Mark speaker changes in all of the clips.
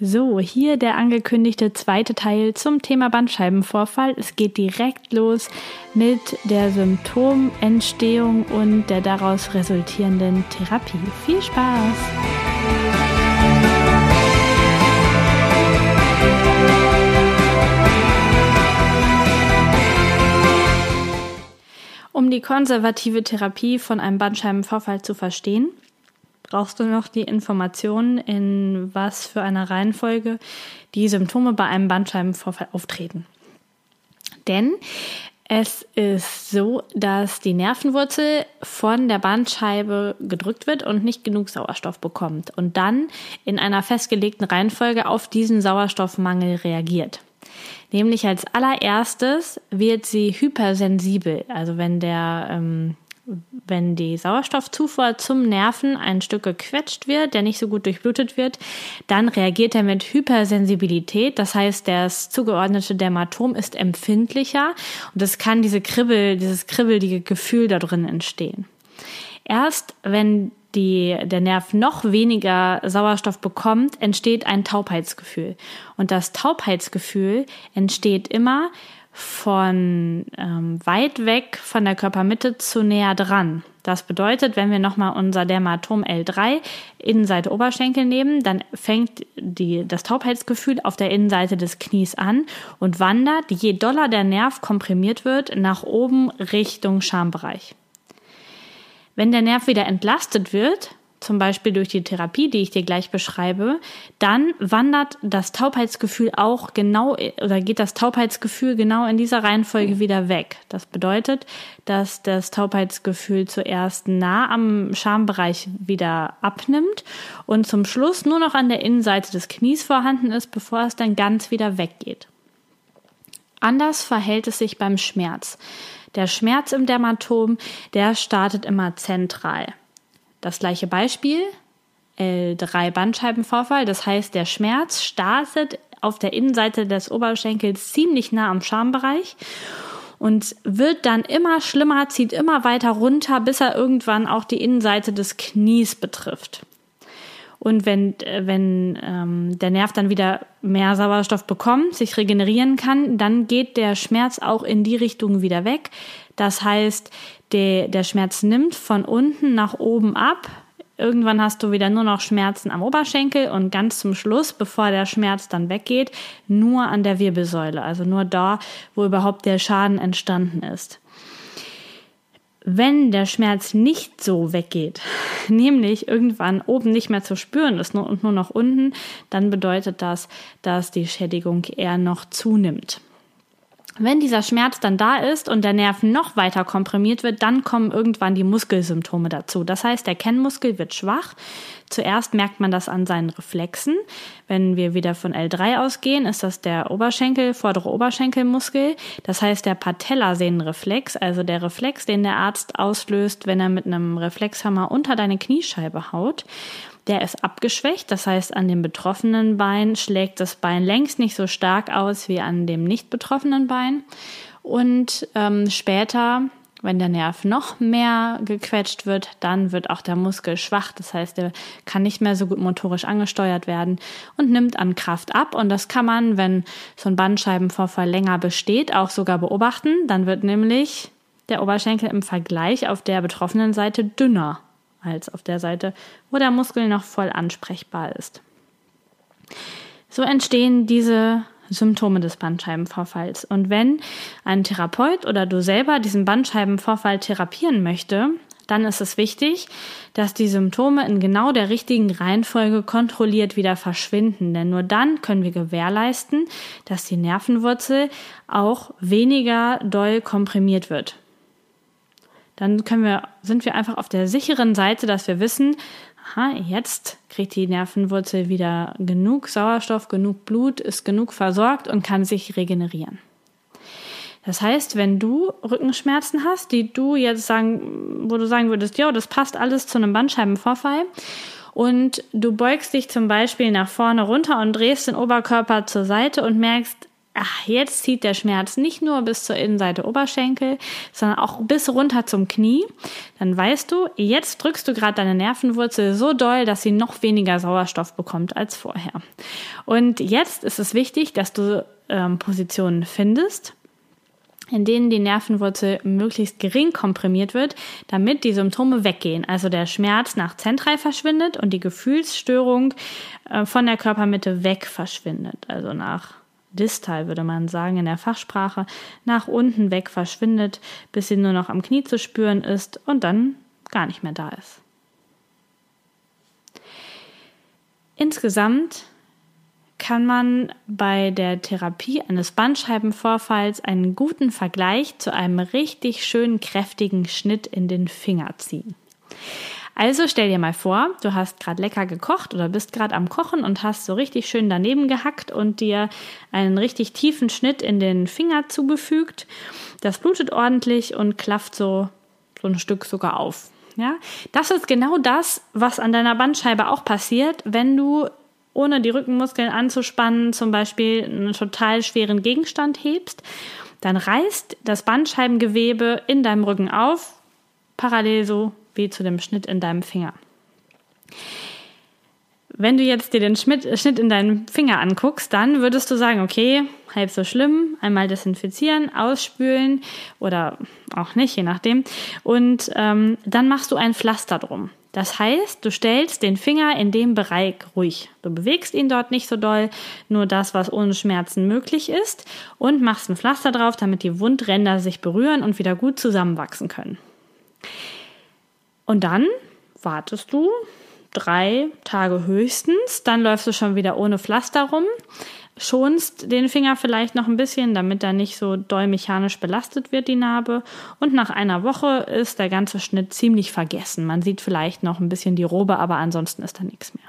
Speaker 1: So, hier der angekündigte zweite Teil zum Thema Bandscheibenvorfall. Es geht direkt los mit der Symptomentstehung und der daraus resultierenden Therapie. Viel Spaß! Um die konservative Therapie von einem Bandscheibenvorfall zu verstehen, brauchst du noch die Informationen, in was für einer Reihenfolge die Symptome bei einem Bandscheibenvorfall auftreten. Denn es ist so, dass die Nervenwurzel von der Bandscheibe gedrückt wird und nicht genug Sauerstoff bekommt und dann in einer festgelegten Reihenfolge auf diesen Sauerstoffmangel reagiert. Nämlich als allererstes wird sie hypersensibel, also wenn der ähm, wenn die Sauerstoffzufuhr zum Nerven ein Stück gequetscht wird, der nicht so gut durchblutet wird, dann reagiert er mit Hypersensibilität. Das heißt, das zugeordnete Dermatom ist empfindlicher und es kann diese Kribbel, dieses kribbelige Gefühl da drin entstehen. Erst wenn die, der Nerv noch weniger Sauerstoff bekommt, entsteht ein Taubheitsgefühl. Und das Taubheitsgefühl entsteht immer, von ähm, weit weg von der Körpermitte zu näher dran. Das bedeutet, wenn wir nochmal unser Dermatom L3 Innenseite Oberschenkel nehmen, dann fängt die, das Taubheitsgefühl auf der Innenseite des Knies an und wandert, je doller der Nerv komprimiert wird, nach oben Richtung Schambereich. Wenn der Nerv wieder entlastet wird, zum Beispiel durch die Therapie, die ich dir gleich beschreibe, dann wandert das Taubheitsgefühl auch genau oder geht das Taubheitsgefühl genau in dieser Reihenfolge wieder weg. Das bedeutet, dass das Taubheitsgefühl zuerst nah am Schambereich wieder abnimmt und zum Schluss nur noch an der Innenseite des Knies vorhanden ist, bevor es dann ganz wieder weggeht. Anders verhält es sich beim Schmerz. Der Schmerz im Dermatom, der startet immer zentral. Das gleiche Beispiel, L3 Bandscheibenvorfall, das heißt, der Schmerz startet auf der Innenseite des Oberschenkels ziemlich nah am Schambereich und wird dann immer schlimmer, zieht immer weiter runter, bis er irgendwann auch die Innenseite des Knies betrifft. Und wenn, wenn ähm, der Nerv dann wieder mehr Sauerstoff bekommt, sich regenerieren kann, dann geht der Schmerz auch in die Richtung wieder weg. Das heißt, der, der Schmerz nimmt von unten nach oben ab. Irgendwann hast du wieder nur noch Schmerzen am Oberschenkel und ganz zum Schluss, bevor der Schmerz dann weggeht, nur an der Wirbelsäule, also nur da, wo überhaupt der Schaden entstanden ist. Wenn der Schmerz nicht so weggeht, nämlich irgendwann oben nicht mehr zu spüren ist und nur noch unten, dann bedeutet das, dass die Schädigung eher noch zunimmt. Wenn dieser Schmerz dann da ist und der Nerv noch weiter komprimiert wird, dann kommen irgendwann die Muskelsymptome dazu. Das heißt, der Kennmuskel wird schwach. Zuerst merkt man das an seinen Reflexen. Wenn wir wieder von L3 ausgehen, ist das der Oberschenkel, vordere Oberschenkelmuskel. Das heißt, der Patellasehnenreflex, also der Reflex, den der Arzt auslöst, wenn er mit einem Reflexhammer unter deine Kniescheibe haut der ist abgeschwächt. Das heißt, an dem betroffenen Bein schlägt das Bein längst nicht so stark aus wie an dem nicht betroffenen Bein. Und ähm, später, wenn der Nerv noch mehr gequetscht wird, dann wird auch der Muskel schwach. Das heißt, er kann nicht mehr so gut motorisch angesteuert werden und nimmt an Kraft ab. Und das kann man, wenn so ein Bandscheibenvorfall länger besteht, auch sogar beobachten. Dann wird nämlich der Oberschenkel im Vergleich auf der betroffenen Seite dünner als auf der Seite, wo der Muskel noch voll ansprechbar ist. So entstehen diese Symptome des Bandscheibenvorfalls. Und wenn ein Therapeut oder du selber diesen Bandscheibenvorfall therapieren möchte, dann ist es wichtig, dass die Symptome in genau der richtigen Reihenfolge kontrolliert wieder verschwinden. Denn nur dann können wir gewährleisten, dass die Nervenwurzel auch weniger doll komprimiert wird dann können wir, sind wir einfach auf der sicheren Seite, dass wir wissen, aha, jetzt kriegt die Nervenwurzel wieder genug Sauerstoff, genug Blut, ist genug versorgt und kann sich regenerieren. Das heißt, wenn du Rückenschmerzen hast, die du jetzt sagen, wo du sagen würdest, ja, das passt alles zu einem Bandscheibenvorfall und du beugst dich zum Beispiel nach vorne runter und drehst den Oberkörper zur Seite und merkst, ach, jetzt zieht der Schmerz nicht nur bis zur Innenseite Oberschenkel, sondern auch bis runter zum Knie, dann weißt du, jetzt drückst du gerade deine Nervenwurzel so doll, dass sie noch weniger Sauerstoff bekommt als vorher. Und jetzt ist es wichtig, dass du ähm, Positionen findest, in denen die Nervenwurzel möglichst gering komprimiert wird, damit die Symptome weggehen. Also der Schmerz nach zentral verschwindet und die Gefühlsstörung äh, von der Körpermitte weg verschwindet. Also nach distal würde man sagen in der Fachsprache, nach unten weg verschwindet, bis sie nur noch am Knie zu spüren ist und dann gar nicht mehr da ist. Insgesamt kann man bei der Therapie eines Bandscheibenvorfalls einen guten Vergleich zu einem richtig schönen kräftigen Schnitt in den Finger ziehen. Also stell dir mal vor, du hast gerade lecker gekocht oder bist gerade am Kochen und hast so richtig schön daneben gehackt und dir einen richtig tiefen Schnitt in den Finger zugefügt. Das blutet ordentlich und klafft so, so ein Stück sogar auf. Ja, das ist genau das, was an deiner Bandscheibe auch passiert, wenn du ohne die Rückenmuskeln anzuspannen, zum Beispiel einen total schweren Gegenstand hebst, dann reißt das Bandscheibengewebe in deinem Rücken auf, parallel so wie zu dem Schnitt in deinem Finger. Wenn du jetzt dir den Schnitt in deinem Finger anguckst, dann würdest du sagen, okay, halb so schlimm, einmal desinfizieren, ausspülen oder auch nicht, je nachdem. Und ähm, dann machst du ein Pflaster drum. Das heißt, du stellst den Finger in dem Bereich ruhig. Du bewegst ihn dort nicht so doll, nur das, was ohne Schmerzen möglich ist, und machst ein Pflaster drauf, damit die Wundränder sich berühren und wieder gut zusammenwachsen können. Und dann wartest du drei Tage höchstens, dann läufst du schon wieder ohne Pflaster rum, schonst den Finger vielleicht noch ein bisschen, damit er nicht so doll mechanisch belastet wird, die Narbe. Und nach einer Woche ist der ganze Schnitt ziemlich vergessen. Man sieht vielleicht noch ein bisschen die Robe, aber ansonsten ist da nichts mehr.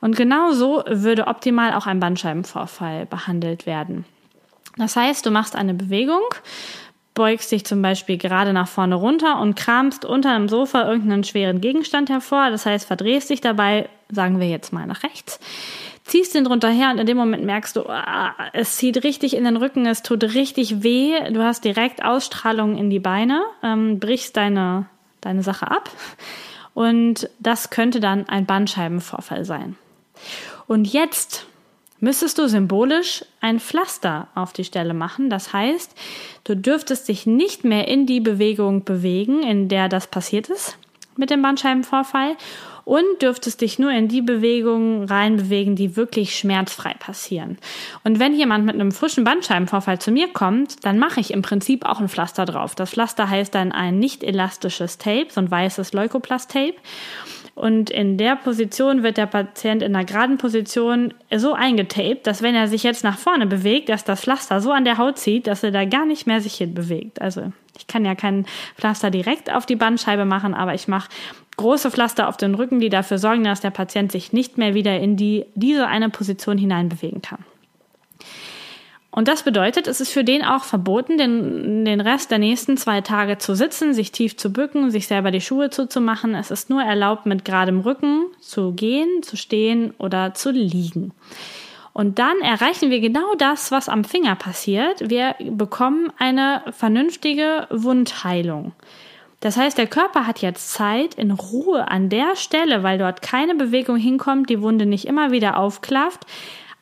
Speaker 1: Und genau so würde optimal auch ein Bandscheibenvorfall behandelt werden. Das heißt, du machst eine Bewegung, beugst dich zum Beispiel gerade nach vorne runter und kramst unter einem Sofa irgendeinen schweren Gegenstand hervor. Das heißt, verdrehst dich dabei, sagen wir jetzt mal nach rechts, ziehst den drunter her und in dem Moment merkst du, ah, es zieht richtig in den Rücken, es tut richtig weh, du hast direkt Ausstrahlung in die Beine, ähm, brichst deine, deine Sache ab und das könnte dann ein Bandscheibenvorfall sein. Und jetzt müsstest du symbolisch ein Pflaster auf die Stelle machen. Das heißt, du dürftest dich nicht mehr in die Bewegung bewegen, in der das passiert ist mit dem Bandscheibenvorfall und dürftest dich nur in die Bewegungen reinbewegen, die wirklich schmerzfrei passieren. Und wenn jemand mit einem frischen Bandscheibenvorfall zu mir kommt, dann mache ich im Prinzip auch ein Pflaster drauf. Das Pflaster heißt dann ein nicht elastisches Tape, so ein weißes Leukoplast-Tape. Und in der Position wird der Patient in einer geraden Position so eingetaped, dass wenn er sich jetzt nach vorne bewegt, dass das Pflaster so an der Haut zieht, dass er da gar nicht mehr sich hin bewegt. Also ich kann ja kein Pflaster direkt auf die Bandscheibe machen, aber ich mache große Pflaster auf den Rücken, die dafür sorgen, dass der Patient sich nicht mehr wieder in die, diese eine Position hineinbewegen kann. Und das bedeutet, es ist für den auch verboten, den, den Rest der nächsten zwei Tage zu sitzen, sich tief zu bücken, sich selber die Schuhe zuzumachen. Es ist nur erlaubt, mit geradem Rücken zu gehen, zu stehen oder zu liegen. Und dann erreichen wir genau das, was am Finger passiert. Wir bekommen eine vernünftige Wundheilung. Das heißt, der Körper hat jetzt Zeit, in Ruhe an der Stelle, weil dort keine Bewegung hinkommt, die Wunde nicht immer wieder aufklafft,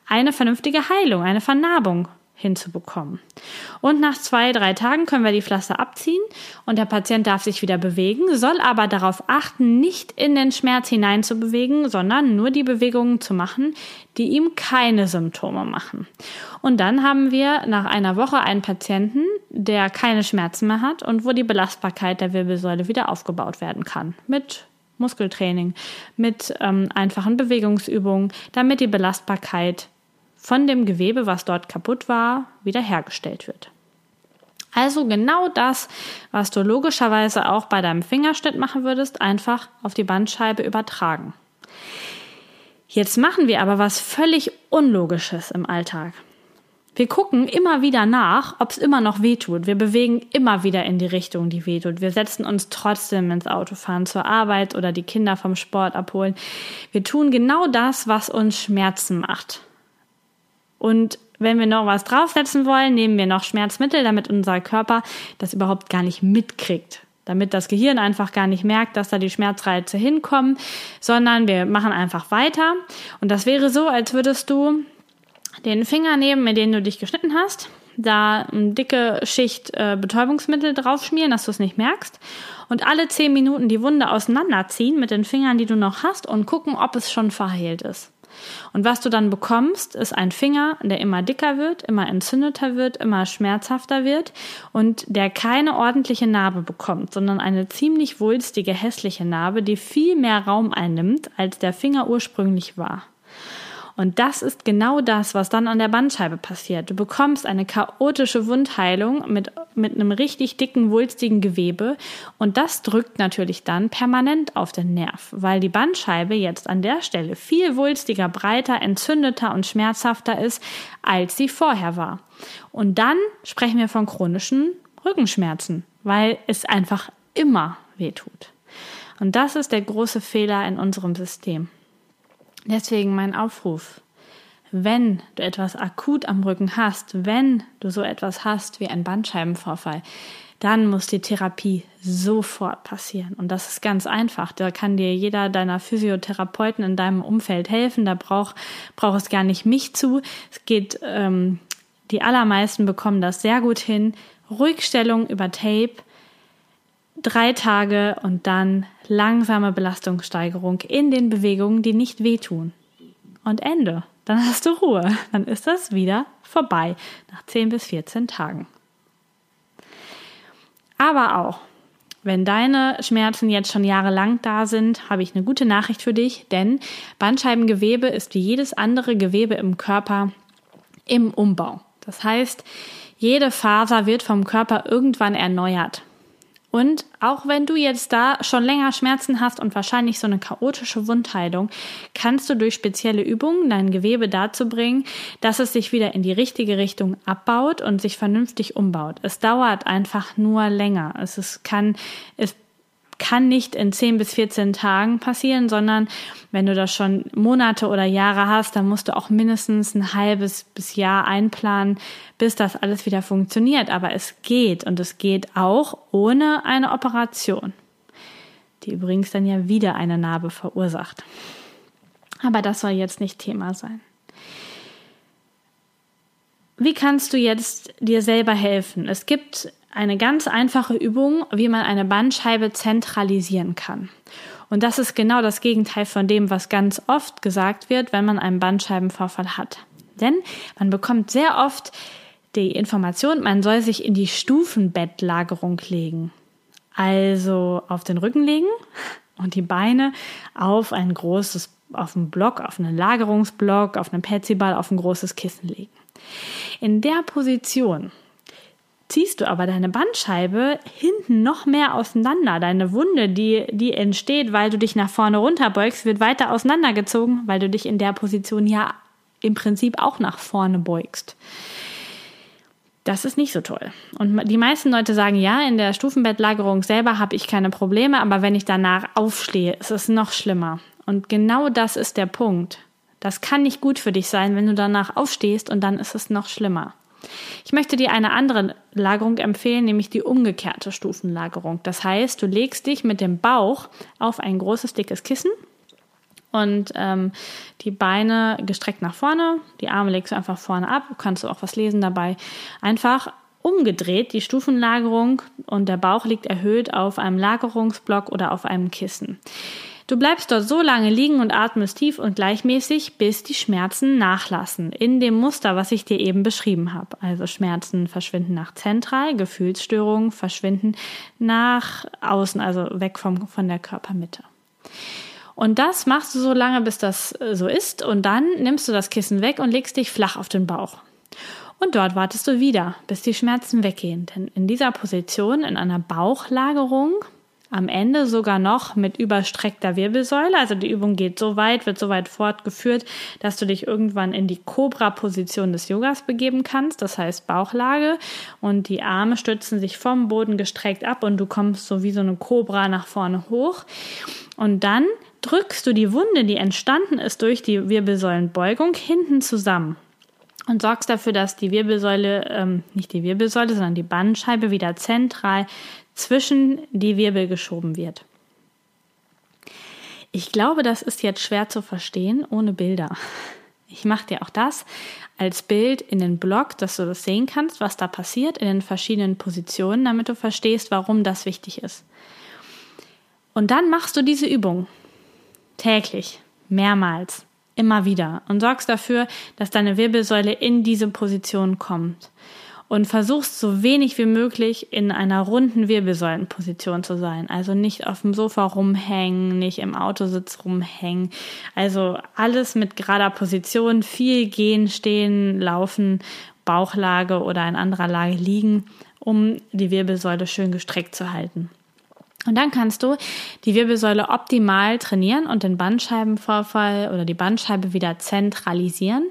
Speaker 1: eine vernünftige Heilung, eine Vernarbung hinzubekommen. Und nach zwei, drei Tagen können wir die Pflaster abziehen und der Patient darf sich wieder bewegen, soll aber darauf achten, nicht in den Schmerz hineinzubewegen, sondern nur die Bewegungen zu machen, die ihm keine Symptome machen. Und dann haben wir nach einer Woche einen Patienten, der keine Schmerzen mehr hat und wo die Belastbarkeit der Wirbelsäule wieder aufgebaut werden kann. Mit Muskeltraining, mit ähm, einfachen Bewegungsübungen, damit die Belastbarkeit von dem Gewebe, was dort kaputt war, wiederhergestellt wird. Also genau das, was du logischerweise auch bei deinem Fingerschnitt machen würdest, einfach auf die Bandscheibe übertragen. Jetzt machen wir aber was völlig Unlogisches im Alltag. Wir gucken immer wieder nach, ob es immer noch wehtut. Wir bewegen immer wieder in die Richtung, die wehtut. Wir setzen uns trotzdem ins Auto fahren zur Arbeit oder die Kinder vom Sport abholen. Wir tun genau das, was uns Schmerzen macht. Und wenn wir noch was draufsetzen wollen, nehmen wir noch Schmerzmittel, damit unser Körper das überhaupt gar nicht mitkriegt. Damit das Gehirn einfach gar nicht merkt, dass da die Schmerzreize hinkommen, sondern wir machen einfach weiter. Und das wäre so, als würdest du den Finger nehmen, mit dem du dich geschnitten hast, da eine dicke Schicht äh, Betäubungsmittel draufschmieren, dass du es nicht merkst und alle zehn Minuten die Wunde auseinanderziehen mit den Fingern, die du noch hast und gucken, ob es schon verheilt ist. Und was du dann bekommst, ist ein Finger, der immer dicker wird, immer entzündeter wird, immer schmerzhafter wird und der keine ordentliche Narbe bekommt, sondern eine ziemlich wulstige, hässliche Narbe, die viel mehr Raum einnimmt, als der Finger ursprünglich war. Und das ist genau das, was dann an der Bandscheibe passiert. Du bekommst eine chaotische Wundheilung mit, mit einem richtig dicken, wulstigen Gewebe. Und das drückt natürlich dann permanent auf den Nerv, weil die Bandscheibe jetzt an der Stelle viel wulstiger, breiter, entzündeter und schmerzhafter ist, als sie vorher war. Und dann sprechen wir von chronischen Rückenschmerzen, weil es einfach immer weh tut. Und das ist der große Fehler in unserem System. Deswegen mein Aufruf. Wenn du etwas akut am Rücken hast, wenn du so etwas hast wie ein Bandscheibenvorfall, dann muss die Therapie sofort passieren. Und das ist ganz einfach. Da kann dir jeder deiner Physiotherapeuten in deinem Umfeld helfen. Da braucht braucht es gar nicht mich zu. Es geht, ähm, die allermeisten bekommen das sehr gut hin. Ruhigstellung über Tape, drei Tage und dann langsame Belastungssteigerung in den Bewegungen, die nicht wehtun. Und Ende. Dann hast du Ruhe. Dann ist das wieder vorbei nach 10 bis 14 Tagen. Aber auch, wenn deine Schmerzen jetzt schon jahrelang da sind, habe ich eine gute Nachricht für dich, denn Bandscheibengewebe ist wie jedes andere Gewebe im Körper im Umbau. Das heißt, jede Faser wird vom Körper irgendwann erneuert. Und auch wenn du jetzt da schon länger Schmerzen hast und wahrscheinlich so eine chaotische Wundheilung, kannst du durch spezielle Übungen dein Gewebe dazu bringen, dass es sich wieder in die richtige Richtung abbaut und sich vernünftig umbaut. Es dauert einfach nur länger. Es ist, kann, es kann nicht in 10 bis 14 Tagen passieren, sondern wenn du das schon Monate oder Jahre hast, dann musst du auch mindestens ein halbes bis Jahr einplanen, bis das alles wieder funktioniert. Aber es geht und es geht auch ohne eine Operation, die übrigens dann ja wieder eine Narbe verursacht. Aber das soll jetzt nicht Thema sein. Wie kannst du jetzt dir selber helfen? Es gibt eine ganz einfache Übung, wie man eine Bandscheibe zentralisieren kann. Und das ist genau das Gegenteil von dem, was ganz oft gesagt wird, wenn man einen Bandscheibenvorfall hat. Denn man bekommt sehr oft die Information, man soll sich in die Stufenbettlagerung legen. Also auf den Rücken legen und die Beine auf ein großes, auf einen Block, auf einen Lagerungsblock, auf einen Petsyball, auf ein großes Kissen legen. In der Position ziehst du aber deine Bandscheibe hinten noch mehr auseinander. Deine Wunde, die, die entsteht, weil du dich nach vorne runterbeugst, wird weiter auseinandergezogen, weil du dich in der Position ja im Prinzip auch nach vorne beugst. Das ist nicht so toll. Und die meisten Leute sagen, ja, in der Stufenbettlagerung selber habe ich keine Probleme, aber wenn ich danach aufstehe, ist es noch schlimmer. Und genau das ist der Punkt. Das kann nicht gut für dich sein, wenn du danach aufstehst und dann ist es noch schlimmer. Ich möchte dir eine andere Lagerung empfehlen, nämlich die umgekehrte Stufenlagerung. Das heißt, du legst dich mit dem Bauch auf ein großes, dickes Kissen und ähm, die Beine gestreckt nach vorne, die Arme legst du einfach vorne ab, kannst du auch was lesen dabei. Einfach umgedreht die Stufenlagerung und der Bauch liegt erhöht auf einem Lagerungsblock oder auf einem Kissen. Du bleibst dort so lange liegen und atmest tief und gleichmäßig, bis die Schmerzen nachlassen. In dem Muster, was ich dir eben beschrieben habe. Also Schmerzen verschwinden nach zentral, Gefühlsstörungen verschwinden nach außen, also weg vom, von der Körpermitte. Und das machst du so lange, bis das äh, so ist. Und dann nimmst du das Kissen weg und legst dich flach auf den Bauch. Und dort wartest du wieder, bis die Schmerzen weggehen. Denn in dieser Position, in einer Bauchlagerung, am Ende sogar noch mit überstreckter Wirbelsäule. Also die Übung geht so weit, wird so weit fortgeführt, dass du dich irgendwann in die Cobra-Position des Yogas begeben kannst. Das heißt Bauchlage und die Arme stützen sich vom Boden gestreckt ab und du kommst so wie so eine Cobra nach vorne hoch. Und dann drückst du die Wunde, die entstanden ist durch die Wirbelsäulenbeugung, hinten zusammen. und sorgst dafür, dass die Wirbelsäule, ähm, nicht die Wirbelsäule, sondern die Bandscheibe wieder zentral zwischen die Wirbel geschoben wird. Ich glaube, das ist jetzt schwer zu verstehen ohne Bilder. Ich mache dir auch das als Bild in den Blog, dass du das sehen kannst, was da passiert in den verschiedenen Positionen, damit du verstehst, warum das wichtig ist. Und dann machst du diese Übung täglich, mehrmals, immer wieder und sorgst dafür, dass deine Wirbelsäule in diese Position kommt und versuchst so wenig wie möglich in einer runden Wirbelsäulenposition zu sein. Also nicht auf dem Sofa rumhängen, nicht im Autositz rumhängen. Also alles mit gerader Position, viel gehen, stehen, laufen, Bauchlage oder in anderer Lage liegen, um die Wirbelsäule schön gestreckt zu halten. Und dann kannst du die Wirbelsäule optimal trainieren und den Bandscheibenvorfall oder die Bandscheibe wieder zentralisieren,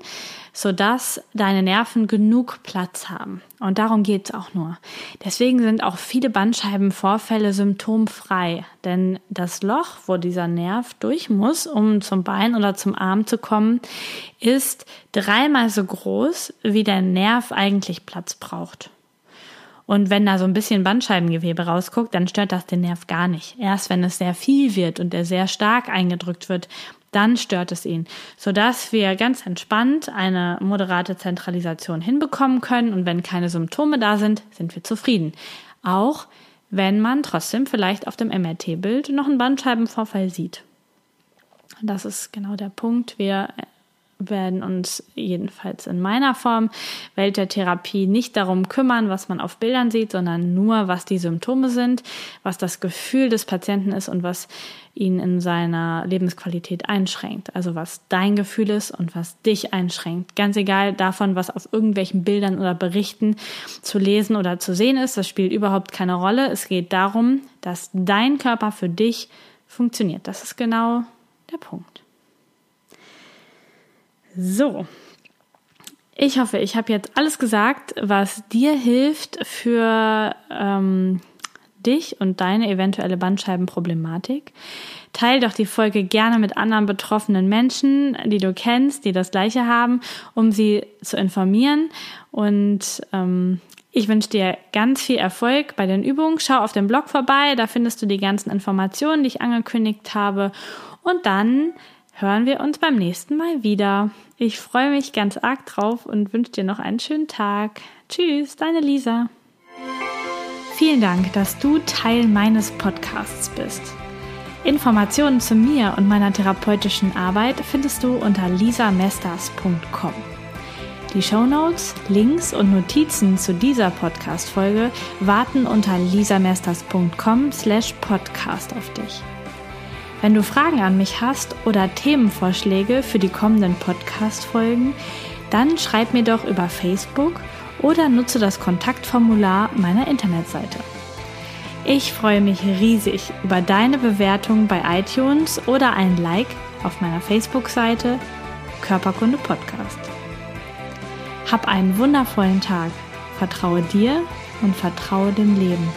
Speaker 1: sodass deine Nerven genug Platz haben. Und darum geht es auch nur. Deswegen sind auch viele Bandscheibenvorfälle symptomfrei, denn das Loch, wo dieser Nerv durch muss, um zum Bein oder zum Arm zu kommen, ist dreimal so groß, wie der Nerv eigentlich Platz braucht. Und wenn da so ein bisschen Bandscheibengewebe rausguckt, dann stört das den Nerv gar nicht. Erst wenn es sehr viel wird und er sehr stark eingedrückt wird, dann stört es ihn, sodass wir ganz entspannt eine moderate Zentralisation hinbekommen können und wenn keine Symptome da sind, sind wir zufrieden. Auch wenn man trotzdem vielleicht auf dem MRT-Bild noch einen Bandscheibenvorfall sieht. Das ist genau der Punkt. Wir werden uns jedenfalls in meiner Form Welt der Therapie nicht darum kümmern, was man auf Bildern sieht, sondern nur, was die Symptome sind, was das Gefühl des Patienten ist und was ihn in seiner Lebensqualität einschränkt. Also was dein Gefühl ist und was dich einschränkt. Ganz egal davon, was auf irgendwelchen Bildern oder Berichten zu lesen oder zu sehen ist, das spielt überhaupt keine Rolle. Es geht darum, dass dein Körper für dich funktioniert. Das ist genau der Punkt. So. Ich hoffe, ich habe jetzt alles gesagt, was dir hilft für ähm, dich und deine eventuelle Bandscheibenproblematik. Teil doch die Folge gerne mit anderen betroffenen Menschen, die du kennst, die das gleiche haben, um sie zu informieren. Und ähm, ich wünsche dir ganz viel Erfolg bei den Übungen. Schau auf dem Blog vorbei, da findest du die ganzen Informationen, die ich angekündigt habe. Und dann hören wir uns beim nächsten Mal wieder. Ich freue mich ganz arg drauf und wünsche dir noch einen schönen Tag. Tschüss, deine Lisa. Vielen Dank, dass du Teil meines Podcasts bist. Informationen zu mir und meiner therapeutischen Arbeit findest du unter lisamesters.com. Die Shownotes, Links und Notizen zu dieser Podcast-Folge warten unter lisamesters.com slash podcast auf dich. Wenn du Fragen an mich hast oder Themenvorschläge für die kommenden Podcast-Folgen, dann schreib mir doch über Facebook oder nutze das Kontaktformular meiner Internetseite. Ich freue mich riesig über deine Bewertung bei iTunes oder ein Like auf meiner Facebook-Seite Körperkunde Podcast. Hab einen wundervollen Tag. Vertraue dir und vertraue dem Leben.